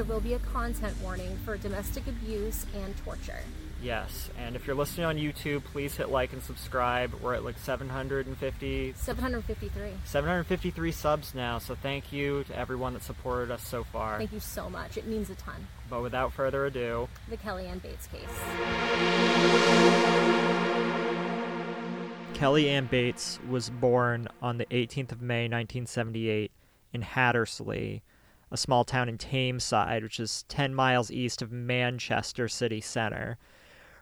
there will be a content warning for domestic abuse and torture. Yes, and if you're listening on YouTube, please hit like and subscribe. We're at like 750, 753. 753 subs now, so thank you to everyone that supported us so far. Thank you so much. It means a ton. But without further ado, The Kelly Anne Bates case. Kelly Anne Bates was born on the 18th of May 1978 in Hattersley, a small town in Tameside, which is 10 miles east of Manchester city center.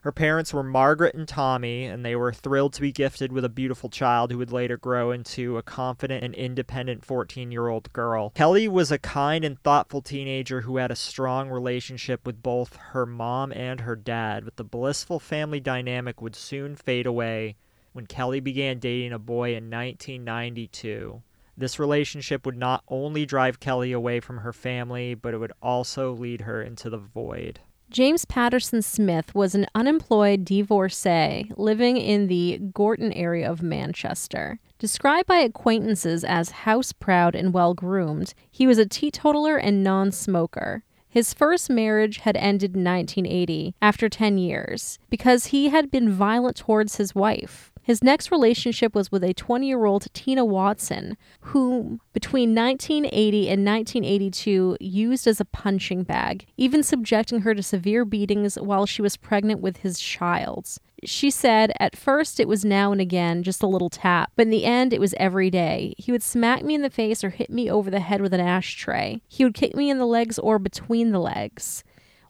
Her parents were Margaret and Tommy, and they were thrilled to be gifted with a beautiful child who would later grow into a confident and independent 14 year old girl. Kelly was a kind and thoughtful teenager who had a strong relationship with both her mom and her dad, but the blissful family dynamic would soon fade away when Kelly began dating a boy in 1992. This relationship would not only drive Kelly away from her family, but it would also lead her into the void. James Patterson Smith was an unemployed divorcee living in the Gorton area of Manchester. Described by acquaintances as house proud and well groomed, he was a teetotaler and non smoker. His first marriage had ended in 1980 after 10 years because he had been violent towards his wife. His next relationship was with a 20 year old Tina Watson, whom between 1980 and 1982 used as a punching bag, even subjecting her to severe beatings while she was pregnant with his child. She said, At first it was now and again, just a little tap, but in the end it was every day. He would smack me in the face or hit me over the head with an ashtray. He would kick me in the legs or between the legs.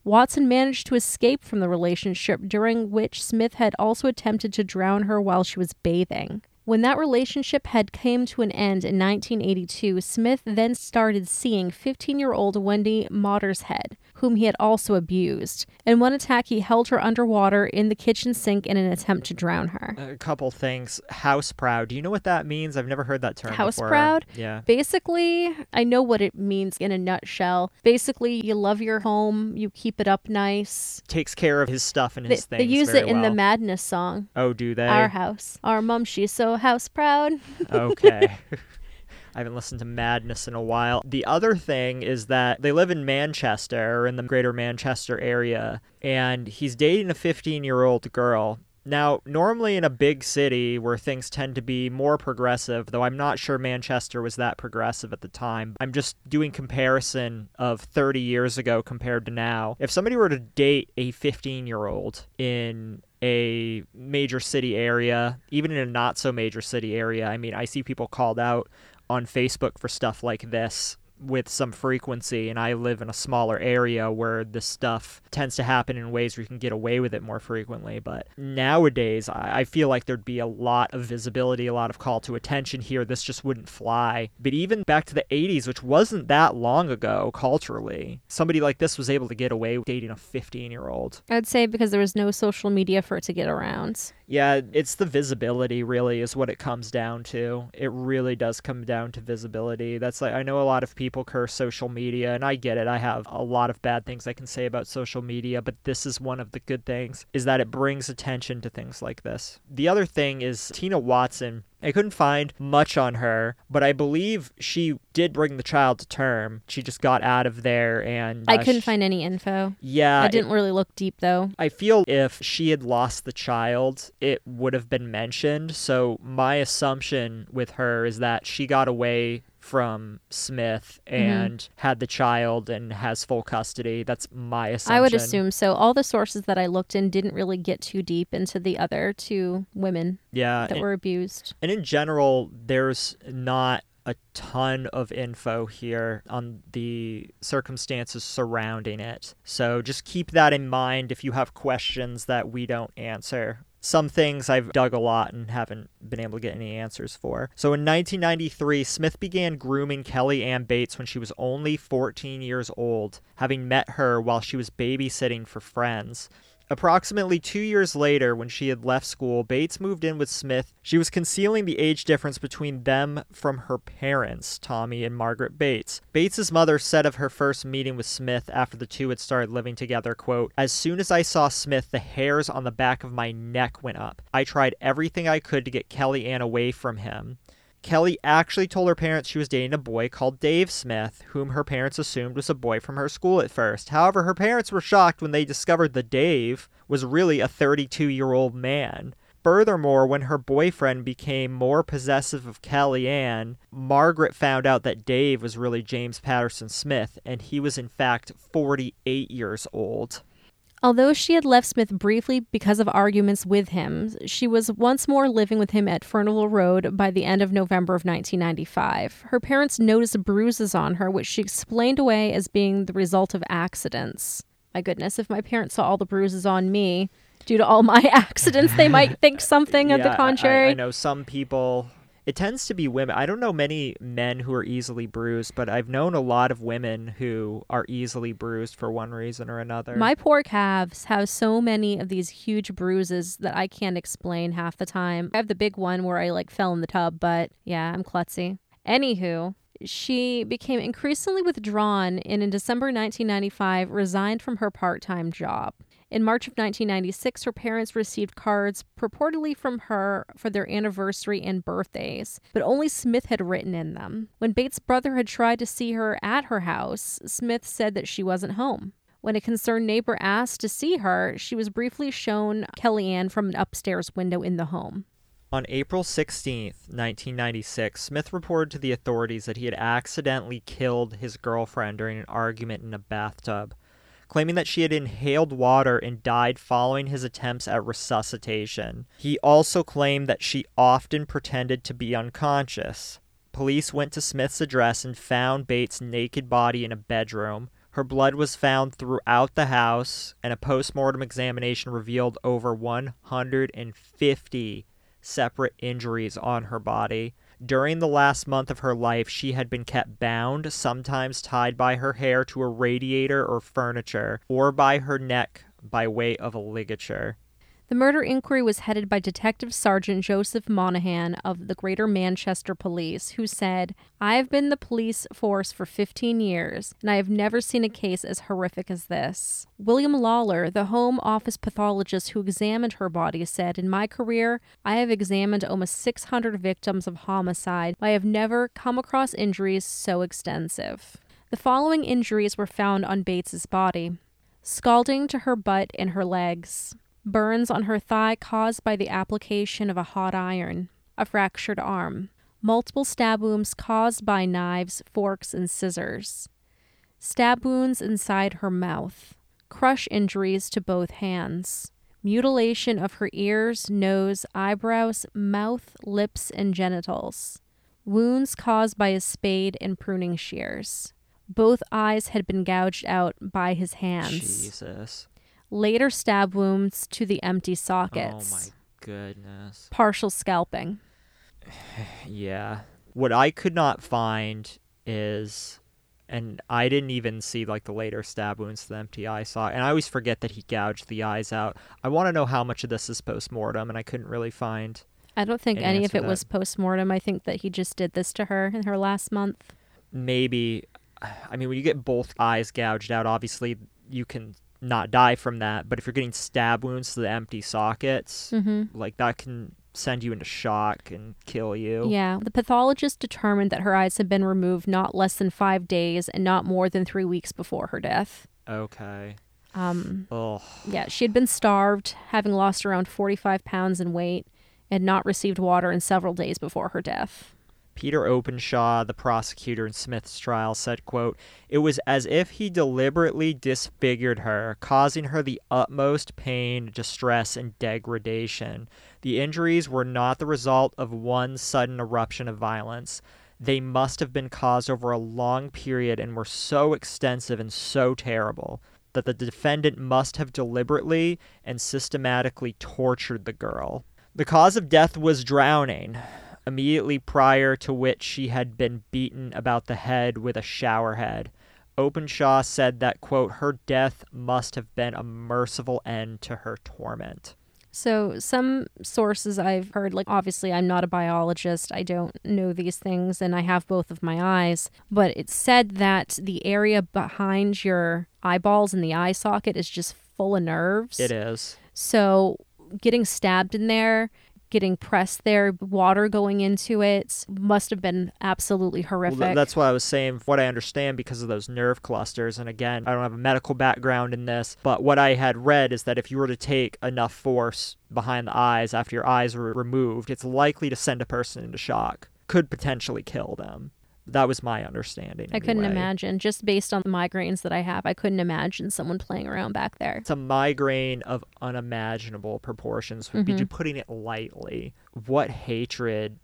Watson managed to escape from the relationship, during which Smith had also attempted to drown her while she was bathing. When that relationship had came to an end in 1982, Smith then started seeing 15-year-old Wendy Mottershead, whom he had also abused. In one attack, he held her underwater in the kitchen sink in an attempt to drown her. A couple things. House proud. Do you know what that means? I've never heard that term House before. proud? Yeah. Basically, I know what it means in a nutshell. Basically, you love your home, you keep it up nice. Takes care of his stuff and his they things. They use it in the. Madness song. Oh, do they? Our house. Our mom, she's so house proud. okay. I haven't listened to Madness in a while. The other thing is that they live in Manchester, or in the greater Manchester area, and he's dating a 15 year old girl. Now, normally in a big city where things tend to be more progressive, though I'm not sure Manchester was that progressive at the time, I'm just doing comparison of 30 years ago compared to now. If somebody were to date a 15 year old in a major city area, even in a not so major city area, I mean, I see people called out on Facebook for stuff like this with some frequency and I live in a smaller area where this stuff tends to happen in ways where you can get away with it more frequently. But nowadays I feel like there'd be a lot of visibility a lot of call to attention here. This just wouldn't fly. But even back to the 80s which wasn't that long ago culturally somebody like this was able to get away with dating a 15 year old I'd say because there was no social media for it to get around. Yeah, it's the visibility really is what it comes down to. It really does come down to visibility. That's like I know a lot of people curse social media and I get it. I have a lot of bad things I can say about social media, but this is one of the good things is that it brings attention to things like this. The other thing is Tina Watson I couldn't find much on her, but I believe she did bring the child to term. She just got out of there and I uh, couldn't sh- find any info. Yeah, I didn't really look deep though. I feel if she had lost the child, it would have been mentioned. So my assumption with her is that she got away from Smith Mm-hmm. and had the child and has full custody. That's my assumption. I would assume so. All the sources that I looked in didn't really get too deep into the other two women Yeah. that and- were abused. And in general, there's not a ton of info here on the circumstances surrounding it. So just keep that in mind if you have questions that we don't answer. Some things I've dug a lot and haven't been able to get any answers for. So in 1993, Smith began grooming Kelly Anne Bates when she was only 14 years old, having met her while she was babysitting for friends. Approximately two years later, when she had left school, Bates moved in with Smith. She was concealing the age difference between them from her parents, Tommy and Margaret Bates. Bates's mother said of her first meeting with Smith after the two had started living together, quote, As soon as I saw Smith, the hairs on the back of my neck went up. I tried everything I could to get Kelly Anne away from him. Kelly actually told her parents she was dating a boy called Dave Smith, whom her parents assumed was a boy from her school at first. However, her parents were shocked when they discovered that Dave was really a 32 year old man. Furthermore, when her boyfriend became more possessive of Kelly Anne, Margaret found out that Dave was really James Patterson Smith, and he was in fact 48 years old. Although she had left Smith briefly because of arguments with him, she was once more living with him at Fernville Road by the end of November of 1995. Her parents noticed bruises on her, which she explained away as being the result of accidents. My goodness, if my parents saw all the bruises on me due to all my accidents, they might think something of the Yeah, contrary. I, I know some people. It tends to be women. I don't know many men who are easily bruised, but I've known a lot of women who are easily bruised for one reason or another. My poor calves have so many of these huge bruises that I can't explain half the time. I have the big one where I like fell in the tub, but yeah, I'm klutzy. Anywho, she became increasingly withdrawn and in December 1995 resigned from her part time job. In March of 1996, her parents received cards purportedly from her for their anniversary and birthdays, but only Smith had written in them. When Bates' brother had tried to see her at her house, Smith said that she wasn't home. When a concerned neighbor asked to see her, she was briefly shown Kelly Anne from an upstairs window in the home. On April 16, 1996, Smith reported to the authorities that he had accidentally killed his girlfriend during an argument in a bathtub, claiming that she had inhaled water and died following his attempts at resuscitation. He also claimed that she often pretended to be unconscious. Police went to Smith's address and found Bates' naked body in a bedroom. Her blood was found throughout the house, and a postmortem examination revealed over 150 separate injuries on her body. During the last month of her life, she had been kept bound, sometimes tied by her hair to a radiator or furniture, or by her neck by way of a ligature. The murder inquiry was headed by Detective Sergeant Joseph Monaghan of the Greater Manchester Police, who said, I have been the police force for 15 years, and I have never seen a case as horrific as this. William Lawler, the home office pathologist who examined her body, said, In my career, I have examined almost 600 victims of homicide. but I have never come across injuries so extensive. The following injuries were found on Bates's body scalding to her butt and her legs, burns on her thigh caused by the application of a hot iron, a fractured arm, multiple stab wounds caused by knives, forks, and scissors, stab wounds inside her mouth, crush injuries to both hands, mutilation of her ears, nose, eyebrows, mouth, lips, and genitals, wounds caused by a spade and pruning shears. Both eyes had been gouged out by his hands. Jesus. Later stab wounds to the empty oh, sockets. Oh my goodness. partial scalping. Yeah. What I could not find is and I didn't even see like the later stab wounds to the empty eye socket. And I always forget that he gouged the eyes out. I want to know how much of this is post mortem, and I couldn't really find. I don't think An any of it was post mortem. I think that he just did this to her in her last month. Maybe, I mean, when you get both eyes gouged out, obviously you can not die from that. But if you're getting stab wounds to the empty sockets, hmm like that can send you into shock and kill you. Yeah, the pathologist determined that her eyes had been removed not less than five days and not more than three weeks before her death. Okay. Um, Oh, yeah, she had been starved, having lost around 45 pounds in weight, and not received water in several days before her death. Peter Openshaw, the prosecutor in Smith's trial, said, quote, It was as if he deliberately disfigured her, causing her the utmost pain, distress, and degradation. The injuries were not the result of one sudden eruption of violence. They must have been caused over a long period and were so extensive and so terrible that the defendant must have deliberately and systematically tortured the girl. The cause of death was drowning immediately prior to which she had been beaten about the head with a shower head. Openshaw said that, quote, her death must have been a merciful end to her torment. So, some sources I've heard, like obviously, I'm not a biologist, I don't know these things, and I have both of my eyes, but it's said that the area behind your eyeballs and the eye socket is just full of nerves. It is. So, getting stabbed in there, getting pressed there, water going into it must have been absolutely horrific. Well, that's what I was saying. What I understand because of those nerve clusters, and again, I don't have a medical background in this, but what I had read is that if you were to take enough force behind the eyes after your eyes were removed, it's likely to send a person into shock, could potentially kill them. That was my understanding. I couldn't imagine, just based on the migraines that I have, I couldn't imagine someone playing around back there. It's a migraine of unimaginable proportions, would be Mhm. just putting it lightly. What hatred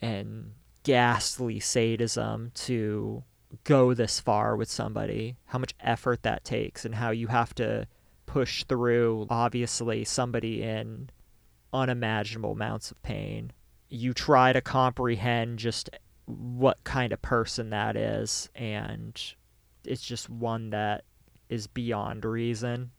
and ghastly sadism to go this far with somebody, how much effort that takes, and how you have to push through, obviously, somebody in unimaginable amounts of pain. You try to comprehend just what kind of person that is, and it's just one that is beyond reason.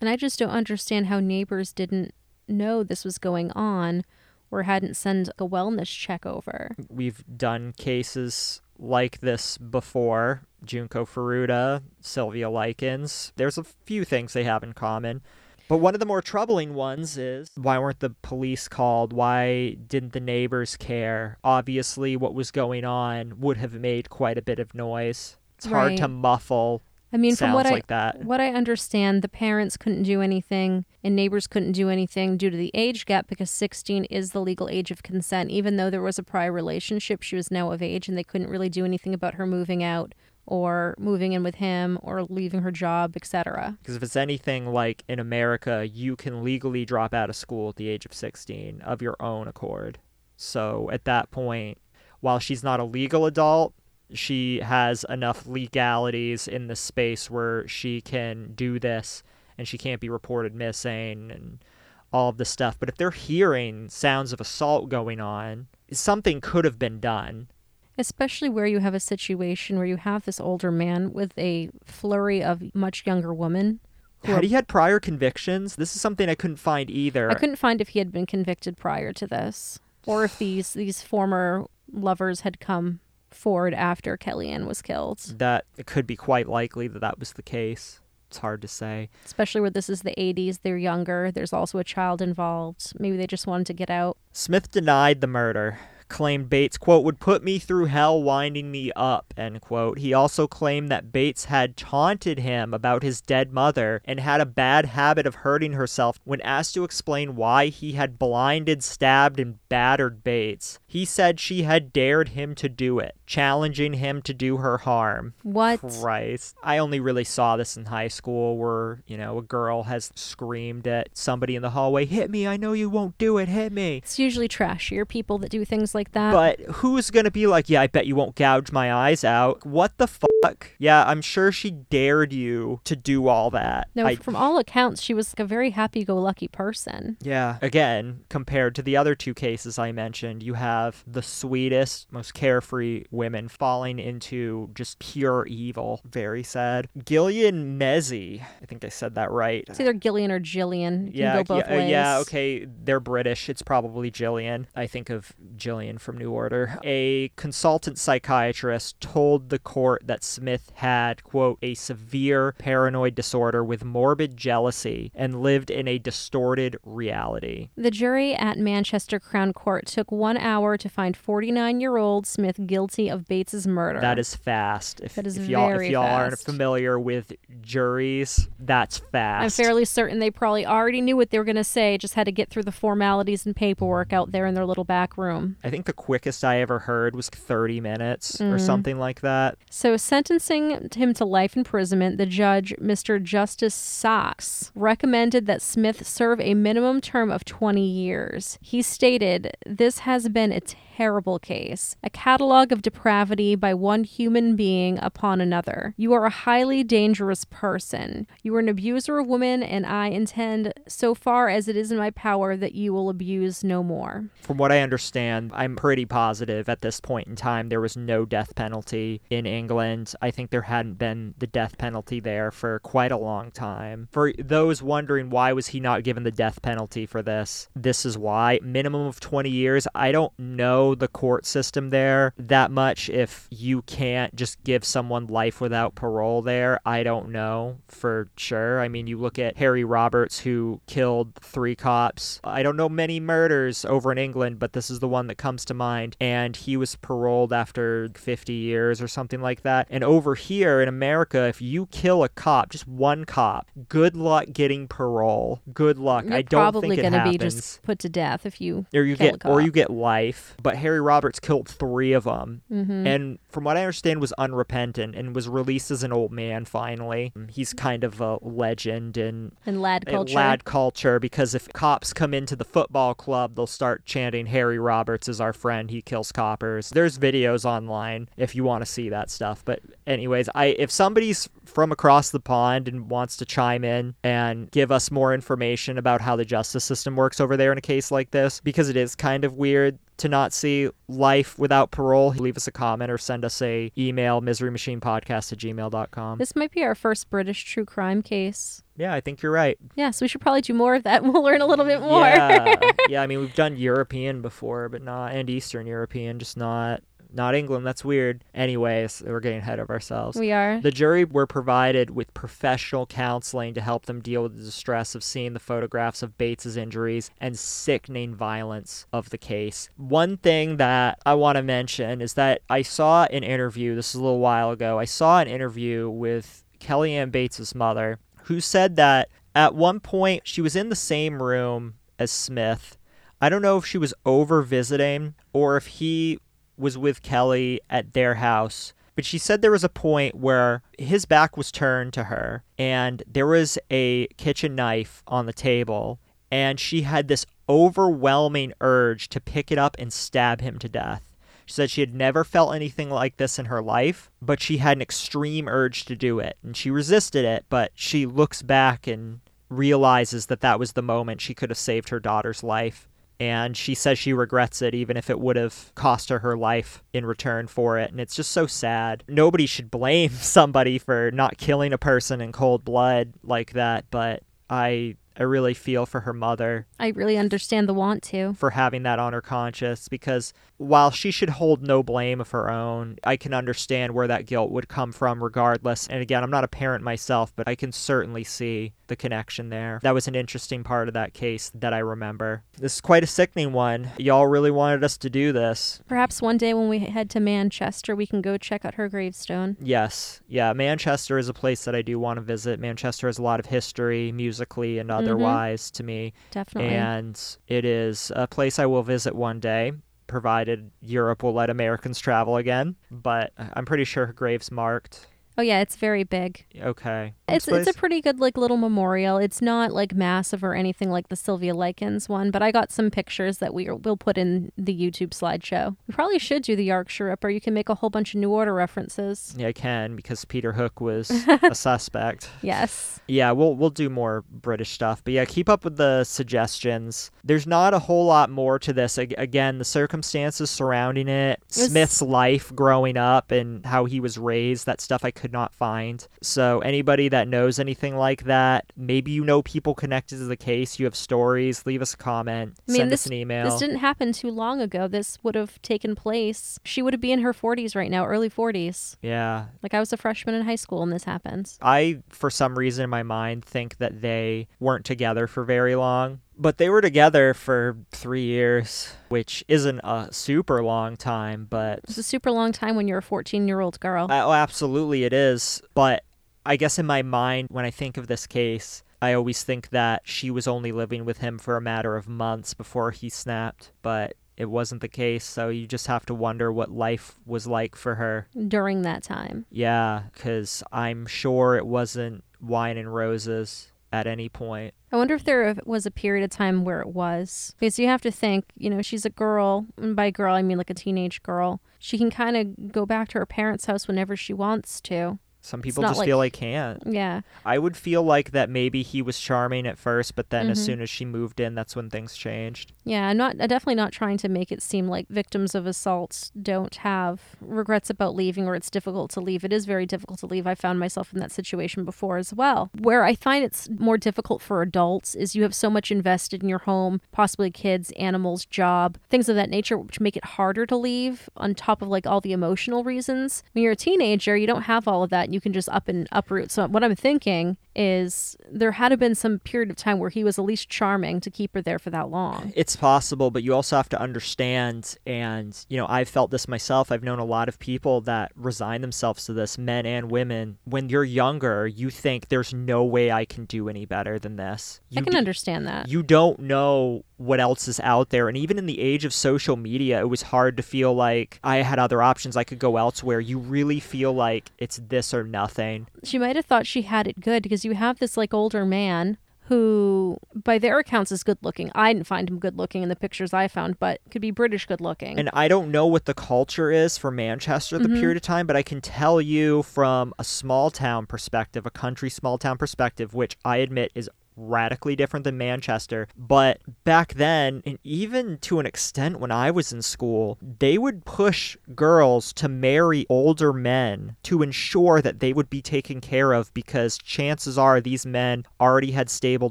And I just don't understand how neighbors didn't know this was going on or hadn't sent a wellness check over. We've done cases like this before. Junko Furuta, Sylvia Likens. There's a few things they have in common. But one of the more troubling ones is why weren't the police called? Why didn't the neighbors care? Obviously, what was going on would have made quite a bit of noise. It's hard to muffle I mean, sounds from what like I that. what I understand, the parents couldn't do anything and neighbors couldn't do anything due to the age gap because 16 is the legal age of consent. Even though there was a prior relationship, she was now of age and they couldn't really do anything about her moving out or moving in with him or leaving her job, etc. Because if it's anything like in America, you can legally drop out of school at the age of 16 of your own accord. So at that point, while she's not a legal adult, she has enough legalities in the space where she can do this and she can't be reported missing and all of this stuff. But if they're hearing sounds of assault going on, something could have been done. Especially where you have a situation where you have this older man with a flurry of much younger women. Had he had prior convictions? This is something I couldn't find either. I couldn't find if he had been convicted prior to this, or if these these former lovers had come forward after Kelly Anne was killed. that it could be quite likely that that was the case. It's hard to say. Especially where this is the 80s, they're younger. There's also a child involved. Maybe they just wanted to get out. Smith denied the murder, claimed Bates, quote, would put me through hell winding me up, end quote. He also claimed that Bates had taunted him about his dead mother and had a bad habit of hurting herself when asked to explain why he had blinded, stabbed, and battered Bates. He said she had dared him to do it, challenging him to do her harm. What? Christ. I only really saw this in high school where, you know, a girl has screamed at somebody in the hallway, hit me, I know you won't do it, hit me. It's usually trashier people that do things like that. But who's going to be like, yeah, I bet you won't gouge my eyes out? What the fuck? Yeah, I'm sure she dared you to do all that. no, I- from all accounts, she was like a very happy-go-lucky person. Yeah. Again, compared to the other two cases I mentioned, you have the sweetest, most carefree women falling into just pure evil. Very sad. Gillian Mezey, I think I said that right. It's either Gillian or Jillian. You yeah, can go both yeah, ways. yeah, okay. They're British. It's probably Jillian. I think of Jillian from New Order. A consultant psychiatrist told the court that Smith had, quote, a severe paranoid disorder with morbid jealousy and lived in a distorted reality. The jury at Manchester Crown Court took one hour to find 49 year old Smith guilty of Bates's murder. That is fast. If, That is if y'all, very if y'all aren't familiar with juries, that's fast. I'm fairly certain they probably already knew what they were going to say, just had to get through the formalities and paperwork out there in their little back room. I think the quickest I ever heard was 30 minutes or Mhm. something like that. So, sentencing him to life imprisonment, the judge, Mr. Justice Sachs, recommended that Smith serve a minimum term of 20 years. He stated, This has been a terrible case, a catalog of depravity by one human being upon another. You are a highly dangerous person. You are an abuser of women, and I intend, so far as it is in my power, that you will abuse no more. From what I understand, I'm pretty positive at this point in time there was no death penalty in England. I think there hadn't been the death penalty there for quite a long time. For those wondering why was he not given the death penalty for this, this is why. Minimum of 20 years. I don't know the court system there that much if you can't just give someone life without parole there. I don't know for sure. I mean, you look at Harry Roberts who killed three cops. I don't know many murders over in England, but this is the one that comes to mind and he was paroled after 50 years or something like that. And over here in America, if you kill a cop, just one cop, good luck getting parole. Good luck. You're I don't probably think it gonna be just put to death if you or you get or you get life. But Harry Roberts killed three of them, Mhm. and from what I understand, was unrepentant and was released as an old man. Finally, he's kind of a legend in in lad culture. lad culture because if cops come into the football club, they'll start chanting Harry Roberts is our friend. He kills coppers. There's videos online if you want to see that stuff. But anyways, I if somebody's from across the pond and wants to chime in and give us more information about how the justice system works over there in a case like this, because it is kind of weird to not see life without parole, leave us a comment or send us a email, miserymachinepodcast at gmail.com. This might be our first British true crime case. Yeah, I think you're right. Yeah, so we should probably do more of that. We'll learn a little bit more. Yeah, yeah. I mean, we've done European before, but not and Eastern European, just not not England. That's weird. Anyways, we're getting ahead of ourselves. we are. The jury were provided with professional counseling to help them deal with the distress of seeing the photographs of Bates's injuries and sickening violence of the case. One thing that I want to mention is that I saw an interview, this is a little while ago, I saw an interview with Kelly Anne Bates's mother who said that at one point she was in the same room as Smith. I don't know if she was over visiting or if he was with Kelly at their house. But she said there was a point where his back was turned to her and there was a kitchen knife on the table. And she had this overwhelming urge to pick it up and stab him to death. She said she had never felt anything like this in her life, but she had an extreme urge to do it. And she resisted it, but she looks back and realizes that that was the moment she could have saved her daughter's life and she says she regrets it even if it would have cost her her life in return for it and it's just so sad nobody should blame somebody for not killing a person in cold blood like that but i i really feel for her mother I really understand the want to. for having that on her conscience because while she should hold no blame of her own, I can understand where that guilt would come from regardless. And again, I'm not a parent myself, but I can certainly see the connection there. That was an interesting part of that case that I remember. This is quite a sickening one. Y'all really wanted us to do this. Perhaps one day when we head to Manchester, we can go check out her gravestone. Yes. Yeah, Manchester is a place that I do want to visit. Manchester has a lot of history, musically and mm-hmm. otherwise, to me. Definitely. And it is a place I will visit one day, provided Europe will let Americans travel again. But uh, I'm pretty sure her grave's marked. Oh yeah, it's very big. Okay. It's This it's a pretty good like little memorial. It's not like massive or anything like the Sylvia Likens one, but I got some pictures that we will put in the YouTube slideshow. We probably should do the Yorkshire Ripper. You can make a whole bunch of New Order references. Yeah, I can because Peter Hook was a suspect. Yes. Yeah, we'll we'll do more British stuff. But yeah, keep up with the suggestions. There's not a whole lot more to this. Ag- Again, the circumstances surrounding it, was- Smith's life growing up and how he was raised, that stuff I could not find. So anybody that knows anything like that, maybe you know people connected to the case, you have stories, leave us a comment, I mean, send this, us an email. this didn't happen too long ago. This would have taken place. She would have been in her 40s right now, early 40s. yeah. Like I was a freshman in high school and this happens. I, for some reason in my mind, think that they weren't together for very long. But they were together for three years, which isn't a super long time, but It's a super long time when you're a 14 year old girl. oh, absolutely it is. But I guess in my mind, when I think of this case, I always think that she was only living with him for a matter of months before he snapped. But it wasn't the case, so you just have to wonder what life was like for her. during that time. Yeah, because I'm sure it wasn't wine and roses at any point. I wonder if there was a period of time where it was. Because you have to think, you know, she's a girl, and by girl, I mean like a teenage girl. She can kind of go back to her parents' house whenever she wants to. Some people just like- feel they can't. Yeah. I would feel like that maybe he was charming at first, but then as Mhm. soon as she moved in, that's when things changed. Yeah, I'm not I'm definitely not trying to make it seem like victims of assaults don't have regrets about leaving or it's difficult to leave. It is very difficult to leave. I found myself in that situation before as well. Where I find it's more difficult for adults is you have so much invested in your home, possibly kids, animals, job, things of that nature which make it harder to leave on top of like all the emotional reasons. When you're a teenager, you don't have all of that you can just up and uproot. So what I'm thinking is there had to been some period of time where he was at least charming to keep her there for that long. It's possible, but you also have to understand, and you know, I've felt this myself. I've known a lot of people that resign themselves to this, men and women. When you're younger, you think there's no way I can do any better than this. I can d- understand that. you don't know what else is out there. And even in the age of social media, it was hard to feel like I had other options. I could go elsewhere. You really feel like it's this or nothing. she might have thought she had it good because you have this like older man who by their accounts is good looking. I didn't find him good looking in the pictures I found, but could be British good looking. And I don't know what the culture is for Manchester at the mm-hmm. period of time, but I can tell you from a small town perspective, a country small town perspective, which I admit is radically different than Manchester. But back then, and even to an extent when I was in school, they would push girls to marry older men to ensure that they would be taken care of because chances are these men already had stable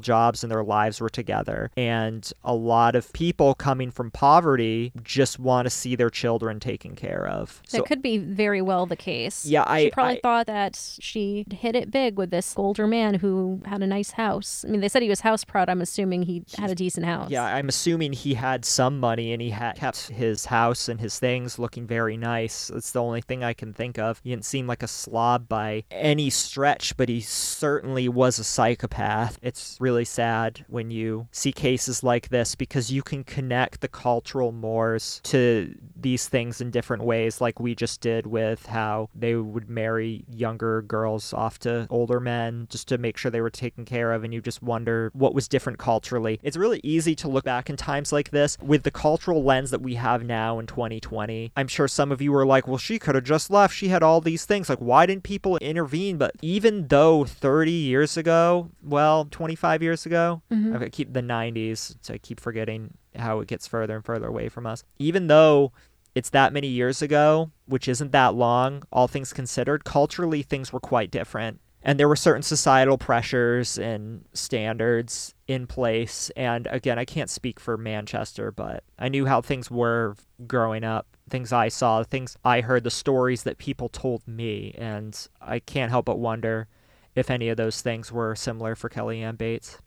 jobs and their lives were together. And a lot of people coming from poverty just want to see their children taken care of. that So could be very well the case. Yeah, I- She probably I- thought that she hit it big with this older man who had a nice house. Mean, they said he was house proud. I'm assuming he had a decent house. Yeah, I'm assuming he had some money and he had kept his house and his things looking very nice. That's the only thing I can think of. He didn't seem like a slob by any stretch, but he certainly was a psychopath. It's really sad when you see cases like this because you can connect the cultural mores to these things in different ways, like we just did with how they would marry younger girls off to older men just to make sure they were taken care of, and you just wonder what was different culturally. It's really easy to look back in times like this with the cultural lens that we have now in 2020. I'm sure some of you were like, well, she could have just left. She had all these things. Like, why didn't people intervene? But even though 30 years ago, well, 25 years ago, Mhm. I keep the 90s, so I keep forgetting how it gets further and further away from us. Even though it's that many years ago, which isn't that long, all things considered, culturally things were quite different. And there were certain societal pressures and standards in place. And again, I can't speak for Manchester, but I knew how things were growing up, things I saw, things I heard, the stories that people told me. And I can't help but wonder if any of those things were similar for Kelly Anne Bates.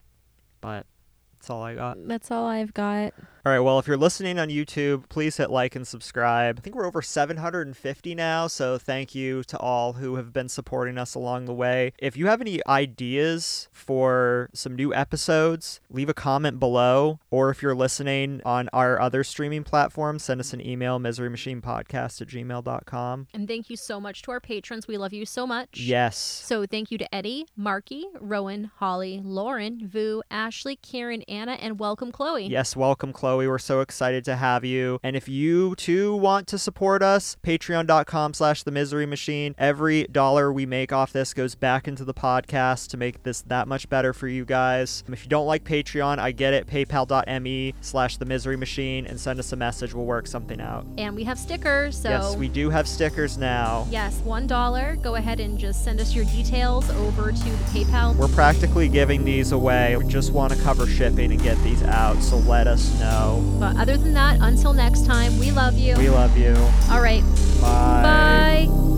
But that's all I got. That's all I've got. All right, well, if you're listening on YouTube, please hit like and subscribe. I think we're over 750 now, so thank you to all who have been supporting us along the way. If you have any ideas for some new episodes, leave a comment below. Or if you're listening on our other streaming platforms, send us an email, miserymachinepodcast at gmail.com. And thank you so much to our patrons. We love you so much. Yes. So thank you to Eddie, Marky, Rowan, Holly, Lauren, Vu, Ashley, Karen, Anna, and welcome Chloe. Yes, welcome, Chloe. We're so excited to have you. And if you too want to support us, patreon.com slash the misery machine. Every dollar we make off this goes back into the podcast to make this that much better for you guys. Um, if you don't like Patreon, I get it. PayPal.me slash the misery machine and send us a message. We'll work something out. And we have stickers. So yes, we do have stickers now. Yes, one dollar. Go ahead and just send us your details over to the PayPal. We're practically giving these away. We just want to cover shipping and get these out, so let us know. But other than that, until next time, we love you. We love you. All right. Bye. Bye.